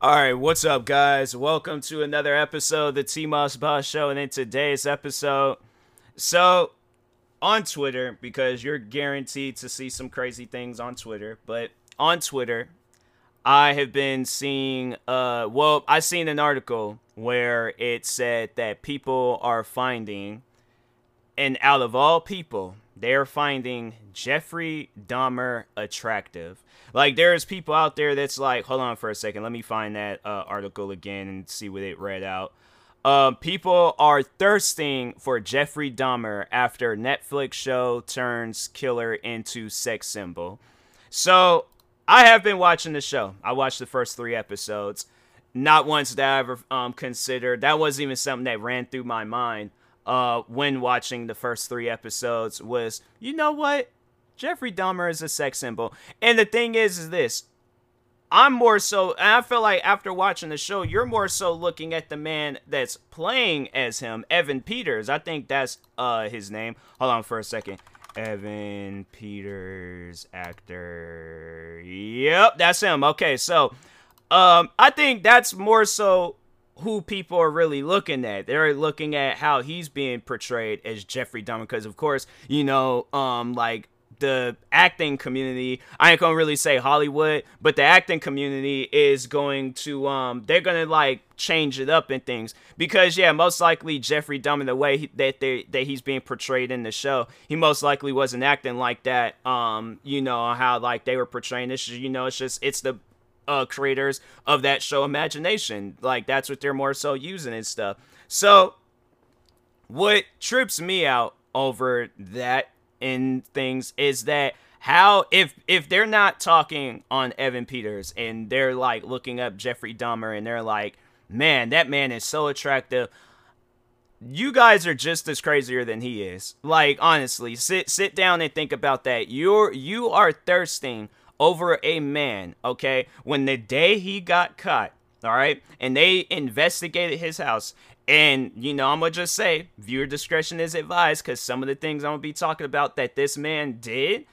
All right, what's up, guys? Welcome to another episode of the T Moss Boss Show. And in today's episode, so on Twitter, because you're guaranteed to see some crazy things on Twitter, but on Twitter, I have been seeing, uh, well, I seen an article where it said that people are finding, and out of all people, they're finding Jeffrey Dahmer attractive. Like there's people out there that's like, hold on for a second, let me find that uh, article again and see what it read out. Uh, people are thirsting for Jeffrey Dahmer after Netflix show turns killer into sex symbol. So I have been watching the show. I watched the first three episodes. Not once that I ever um, considered. That wasn't even something that ran through my mind uh, when watching the first three episodes. Was you know what? Jeffrey Dahmer is a sex symbol. And the thing is, is this. I'm more so, I feel like after watching the show, you're more so looking at the man that's playing as him, Evan Peters. I think that's uh his name. Hold on for a second. Evan Peters, actor. Yep, that's him. Okay, so um, I think that's more so who people are really looking at. They're looking at how he's being portrayed as Jeffrey Dahmer, because of course, you know, um, like the acting community i ain't gonna really say hollywood but the acting community is going to um they're gonna like change it up and things because yeah most likely jeffrey dahmer the way he, that they that he's being portrayed in the show he most likely wasn't acting like that um you know how like they were portraying this you know it's just it's the uh creators of that show imagination like that's what they're more so using and stuff so what trips me out over that in things is that how if if they're not talking on Evan Peters and they're like looking up Jeffrey Dahmer and they're like, man, that man is so attractive. You guys are just as crazier than he is. Like honestly, sit sit down and think about that. You're you are thirsting over a man, okay? When the day he got caught, all right, and they investigated his house and, you know, I'm to just say, viewer discretion is advised because some of the things I'm to be talking about that this man did,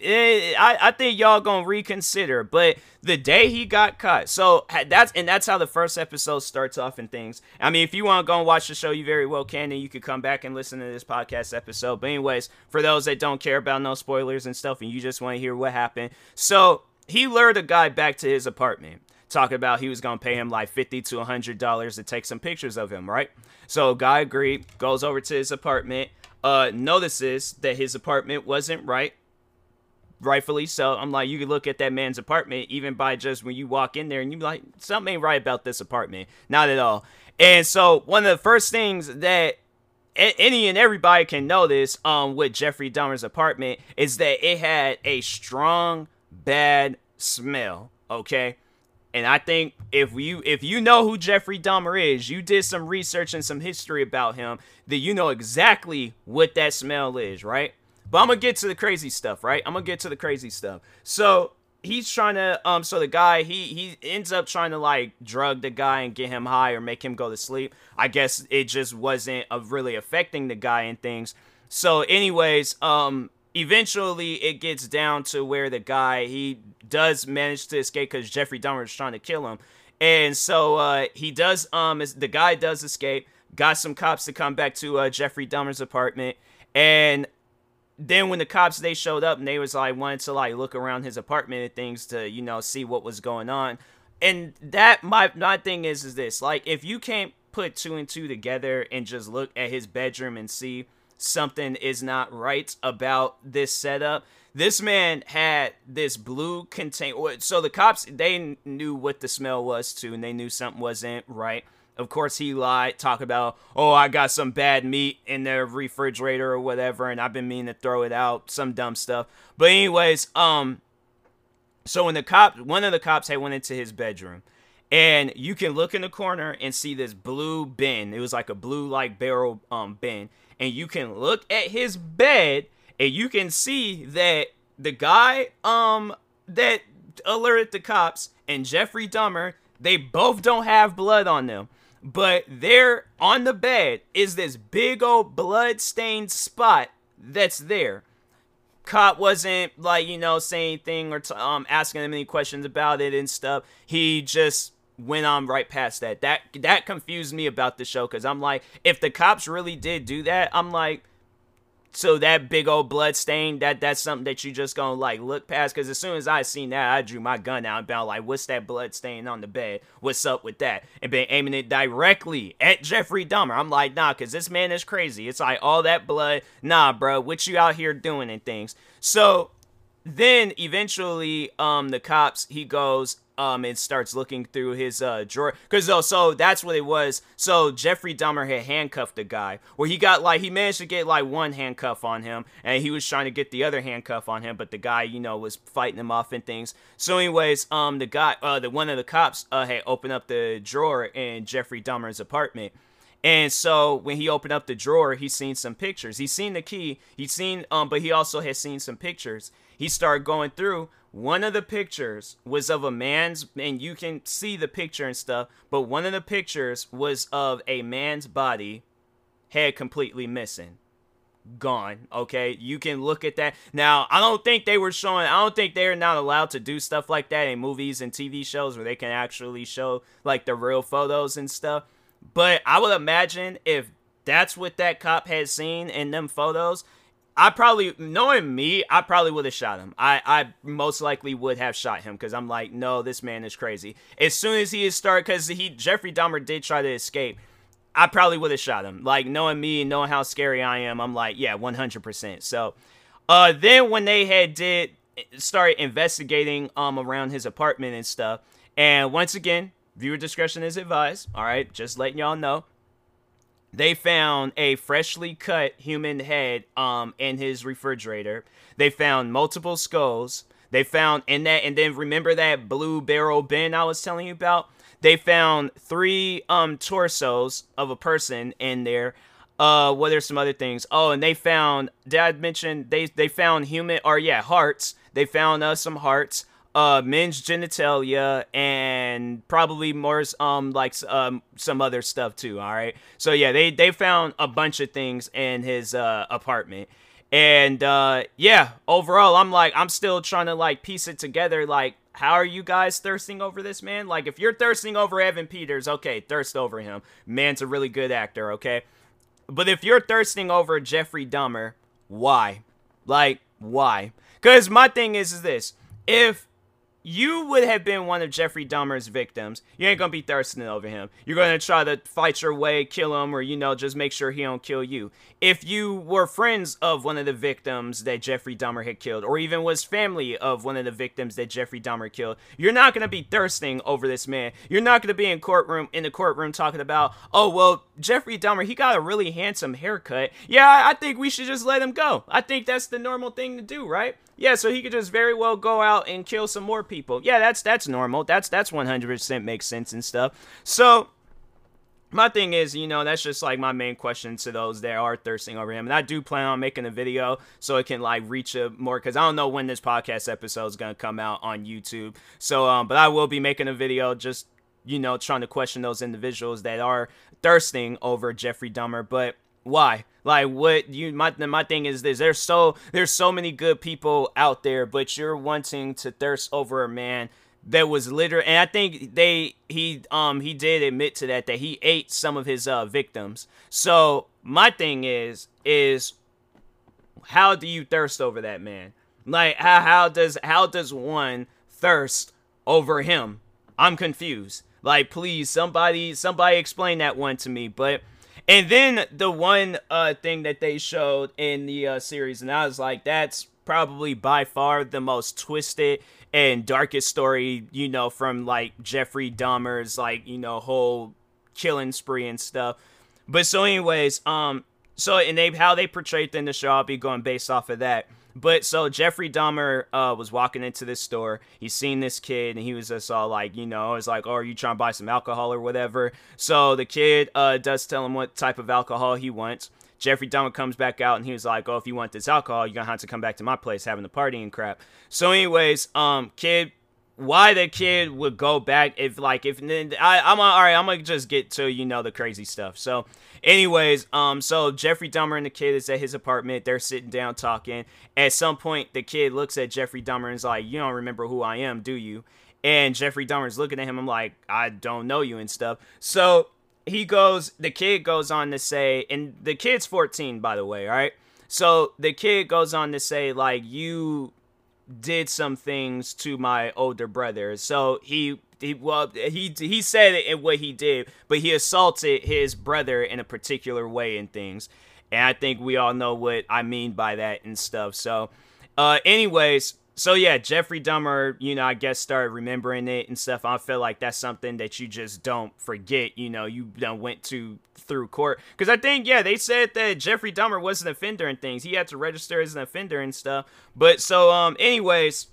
it, I, I think y'all to reconsider. But the day he got cut, so that's, and that's how the first episode starts off and things. I mean, if you want to go and watch the show, you very well can, and you could come back and listen to this podcast episode. But, anyways, for those that don't care about no spoilers and stuff, and you just want to hear what happened, so he lured a guy back to his apartment talking about he was to pay him like 50 to $100 to take some pictures of him, right? So guy agreed, goes over to his apartment, uh, notices that his apartment wasn't right. Rightfully so. I'm like, you can look at that man's apartment even by just when you walk in there and you like, something ain't right about this apartment. Not at all. And so one of the first things that any and everybody can notice um with Jeffrey Dahmer's apartment is that it had a strong bad smell. Okay, and I think if you if you know who Jeffrey Dahmer is, you did some research and some history about him, then you know exactly what that smell is, right? But I'm gonna get to the crazy stuff, right? I'm gonna get to the crazy stuff. So he's trying to um so the guy he he ends up trying to like drug the guy and get him high or make him go to sleep. I guess it just wasn't uh, really affecting the guy and things. So anyways, um eventually it gets down to where the guy he does manage to escape because Jeffrey Dahmer is trying to kill him, and so uh, he does. Um, the guy does escape. Got some cops to come back to uh, Jeffrey Dahmer's apartment, and then when the cops they showed up and they was like wanted to like look around his apartment and things to you know see what was going on, and that my my thing is is this like if you can't put two and two together and just look at his bedroom and see something is not right about this setup. This man had this blue contain. So the cops they knew what the smell was too, and they knew something wasn't right. Of course, he lied, talk about, oh, I got some bad meat in the refrigerator or whatever, and I've been meaning to throw it out, some dumb stuff. But anyways, um, so when the cop, one of the cops had went into his bedroom, and you can look in the corner and see this blue bin. It was like a blue like barrel um bin, and you can look at his bed and you can see that the guy um that alerted the cops and Jeffrey Dahmer, they both don't have blood on them. But there on the bed is this big old blood stained spot that's there. Cop wasn't like, you know, saying anything or t- um asking them any questions about it and stuff. He just went on right past that. That that confused me about the show because I'm like, if the cops really did do that, I'm like, so that big old blood stain, that that's something that you just gonna like look past. Because as soon as I seen that, I drew my gun out and been like, "What's that blood stain on the bed? What's up with that?" And been aiming it directly at Jeffrey Dahmer. I'm like, "Nah," because this man is crazy. It's like all that blood. Nah, bro, what you out here doing and things. So then eventually, um, the cops he goes um and starts looking through his uh drawer because oh so that's what it was so jeffrey dahmer had handcuffed the guy where he got like he managed to get like one handcuff on him and he was trying to get the other handcuff on him but the guy you know was fighting him off and things so anyways um the guy uh the one of the cops uh had opened up the drawer in jeffrey dahmer's apartment and so when he opened up the drawer, he seen some pictures. He seen the key. He seen um, but he also had seen some pictures. He started going through, one of the pictures was of a man's, and you can see the picture and stuff, but one of the pictures was of a man's body, head completely missing. Gone. Okay. You can look at that. Now, I don't think they were showing, I don't think they're not allowed to do stuff like that in movies and TV shows where they can actually show like the real photos and stuff. But I would imagine if that's what that cop had seen in them photos, I probably, knowing me, I probably would have shot him. I, I most likely would have shot him because I'm like, no, this man is crazy. As soon as he started, because he Jeffrey Dahmer did try to escape, I probably would have shot him. Like knowing me, knowing how scary I am, I'm like, yeah, 100%. So, uh, then when they had did start investigating um around his apartment and stuff, and once again, viewer discretion is advised. All right, just letting y'all know they found a freshly cut human head um in his refrigerator. They found multiple skulls. They found in that and then remember that blue barrel bin I was telling you about? They found three um torsos of a person in there. Uh what are some other things? Oh, and they found dad mentioned they they found human or yeah, hearts. They found uh some hearts uh men's genitalia and probably more um like um some other stuff too all right? So yeah they they found a bunch of things in his uh apartment. And uh yeah overall i'm like i'm still trying to like piece it together like how are you guys thirsting over this man? Like if you're thirsting over evan peters okay thirst over him. Man's a really good actor okay? But if you're thirsting over jeffrey dahmer why? Like why? Because my thing is, is this. If you would have been one of Jeffrey Dahmer's victims. You ain't gonna be thirsting over him. You're gonna try to fight your way, kill him, or you know, just make sure he don't kill you. If you were friends of one of the victims that Jeffrey Dahmer had killed, or even was family of one of the victims that Jeffrey Dahmer killed, you're not gonna be thirsting over this man. You're not gonna be in courtroom in the courtroom talking about, oh well, Jeffrey Dahmer, he got a really handsome haircut. Yeah, I think we should just let him go. I think that's the normal thing to do, right? Yeah, so he could just very well go out and kill some more people. Yeah, that's that's normal. That's that's 100% makes sense and stuff. So my thing is, you know, that's just like my main question to those that are thirsting over him. And I do plan on making a video so it can like reach a more because I don't know when this podcast episode is gonna come out on YouTube. So, um, but I will be making a video just you know trying to question those individuals that are thirsting over Jeffrey Dahmer. But why? Like what you my my thing is this there's so there's so many good people out there, but you're wanting to thirst over a man that was literally and I think they he um he did admit to that that he ate some of his uh victims. So my thing is is how do you thirst over that man? Like how how does how does one thirst over him? I'm confused. Like please somebody somebody explain that one to me. But and then the one uh, thing that they showed in the uh, series, and I was like, that's probably by far the most twisted and darkest story, you know, from like Jeffrey Dahmer's like, you know, whole killing spree and stuff. But so anyways, um so and they how they portrayed in the show, I'll be going based off of that. But so Jeffrey Dahmer uh, was walking into this store. He's seen this kid, and he was just all like, you know, it's like, oh, are you trying to buy some alcohol or whatever? So the kid uh, does tell him what type of alcohol he wants. Jeffrey Dahmer comes back out and he was like, "Oh, if you want this alcohol, you're gonna have to come back to my place having a party and crap." So, anyways, um, kid why the kid would go back if like if I I'm all right I'm gonna just get to you know the crazy stuff so anyways um so Jeffrey Dahmer and the kid is at his apartment they're sitting down talking at some point the kid looks at Jeffrey Dahmer and is like you don't remember who I am do you And Jeffrey Dahmer's looking at him. I'm like, I don't know you and stuff. So he goes, the kid goes on to say, and the kid's 14, by the way, all right? So the kid goes on to say, like, you did some things to my older brother. So he he well he he said it what he did, but he assaulted his brother in a particular way and things. And I think we all know what I mean by that and stuff. So uh anyways, so yeah, Jeffrey Dahmer, you know, I guess started remembering it and stuff. I feel like that's something that you just don't forget. You know, you went to through court because I think yeah, they said that Jeffrey Dahmer was an offender and things. He had to register as an offender and stuff. But so um, anyways,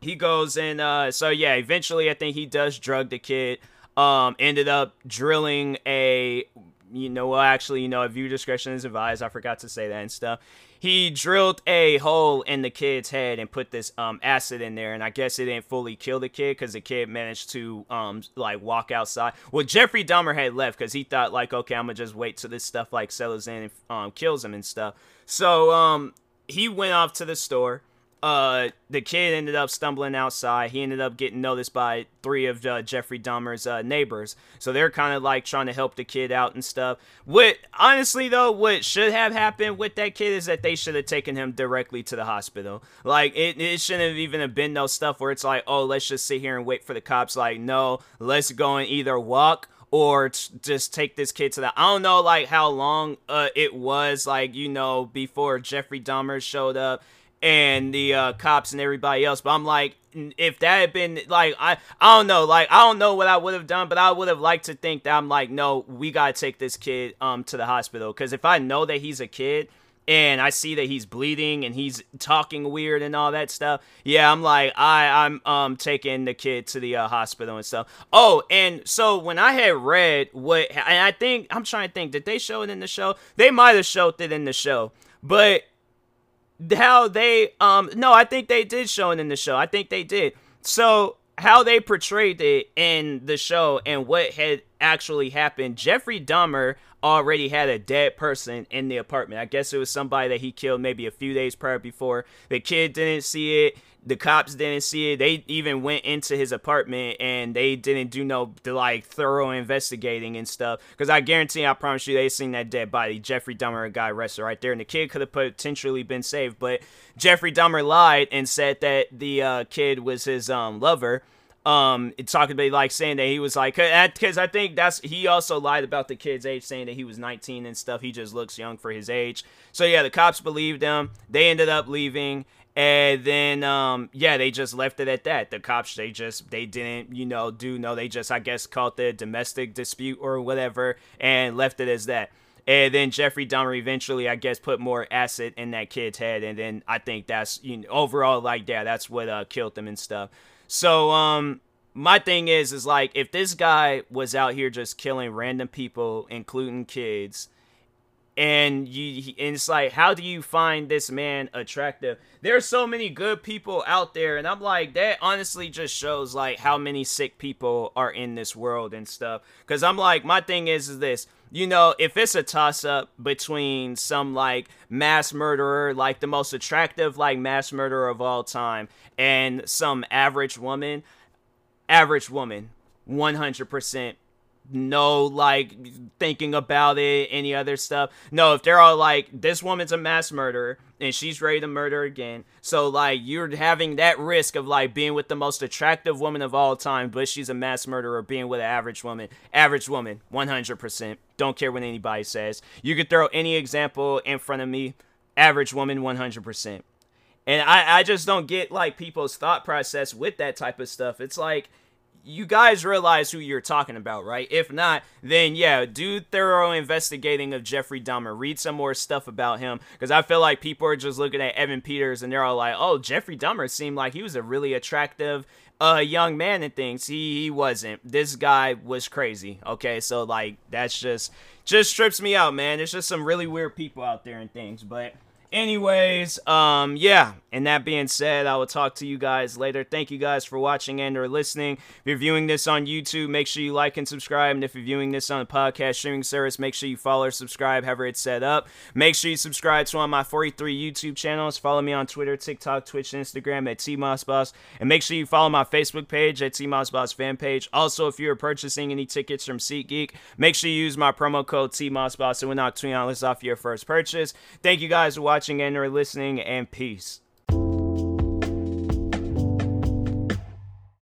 he goes and uh, so yeah, eventually I think he does drug the kid. Um, ended up drilling a you know, well, actually, you know, a view discretion is advised. I forgot to say that and stuff he drilled a hole in the kid's head and put this um, acid in there and i guess it didn't fully kill the kid because the kid managed to um, like walk outside. Well jeffrey dahmer had left because he thought like okay i'm gonna just wait till this stuff like settles in and um, kills him and stuff. So um, he went off to the store uh, the kid ended up stumbling outside. He ended up getting noticed by three of uh, Jeffrey Dahmer's uh, neighbors. So they're kind of like trying to help the kid out and stuff. What honestly though, what should have happened with that kid is that they should have taken him directly to the hospital. Like it, it shouldn't have even have been no stuff where it's like, oh, let's just sit here and wait for the cops. Like, no, let's go and either walk or t- just take this kid to the I don't know like how long uh it was like you know before Jeffrey Dahmer showed up and the uh, cops and everybody else. But I'm like, if that had been like, I I don't know, like I don't know what I would have done, but I would have liked to think that I'm like, no, we gotta take this kid um to the hospital because if I know that he's a kid. And I see that he's bleeding and he's talking weird and all that stuff. Yeah, I'm like, I, I'm um taking the kid to the uh, hospital and stuff. Oh, and so when I had read what, and I think I'm trying to think, did they show it in the show? They might have showed it in the show, but how they um no, I think they did show it in the show. I think they did. So how they portrayed it in the show and what had actually happened. Jeffrey Dahmer already had a dead person in the apartment. I guess it was somebody that he killed maybe a few days prior before. The kid didn't see it the cops didn't see it. They even went into his apartment and they didn't do no like thorough investigating and stuff. Because I guarantee, I promise you, they seen that dead body. Jeffrey Dahmer got arrested right there, and the kid could have potentially been saved. But Jeffrey Dahmer lied and said that the uh, kid was his um, lover. Um, talking about like saying that he was like, because I think that's he also lied about the kid's age, saying that he was 19 and stuff. He just looks young for his age. So yeah, the cops believed him. They ended up leaving and then um yeah they just left it at that the cops they just they didn't you know do no they just i guess called the domestic dispute or whatever and left it as that and then jeffrey dahmer eventually i guess put more acid in that kid's head and then i think that's you know overall like yeah that's what uh killed them and stuff so um my thing is is like if this guy was out here just killing random people including kids and you and it's like how do you find this man attractive? There's so many good people out there and i'm like that honestly just shows like how many sick people are in this world and stuff. Because i'm like my thing is is this you know if it's a toss up between some like mass murderer like the most attractive like mass murderer of all time and some average woman average woman 100% no like thinking about it any other stuff. No if they're all like this woman's a mass murderer and she's ready to murder again. So like you're having that risk of like being with the most attractive woman of all time but she's a mass murderer being with an average woman. Average woman 100% don't care what anybody says. You could throw any example in front of me. Average woman 100% and I, I just don't get like people's thought process with that type of stuff. It's like you guys realize who you're talking about, right? If not, then yeah, do thorough investigating of Jeffrey Dahmer. Read some more stuff about him because I feel like people are just looking at Evan Peters and they're all like, "Oh, Jeffrey Dahmer seemed like he was a really attractive uh young man and things." He he wasn't. This guy was crazy. Okay, so like that's just just strips me out, man. There's just some really weird people out there and things, but Anyways, um, yeah. And that being said, I will talk to you guys later. Thank you guys for watching and or listening. If you're viewing this on YouTube, make sure you like and subscribe. And if you're viewing this on a podcast streaming service, make sure you follow or subscribe, however it's set up. Make sure you subscribe to one of my 43 YouTube channels. Follow me on Twitter, TikTok, Twitch, and Instagram at TMossBoss. And make sure you follow my Facebook page at TMossBoss fan page. Also, if you're purchasing any tickets from SeatGeek, make sure you use my promo code TMossBoss. It will knock $20 off your first purchase. Thank you guys for watching and or listening, and peace.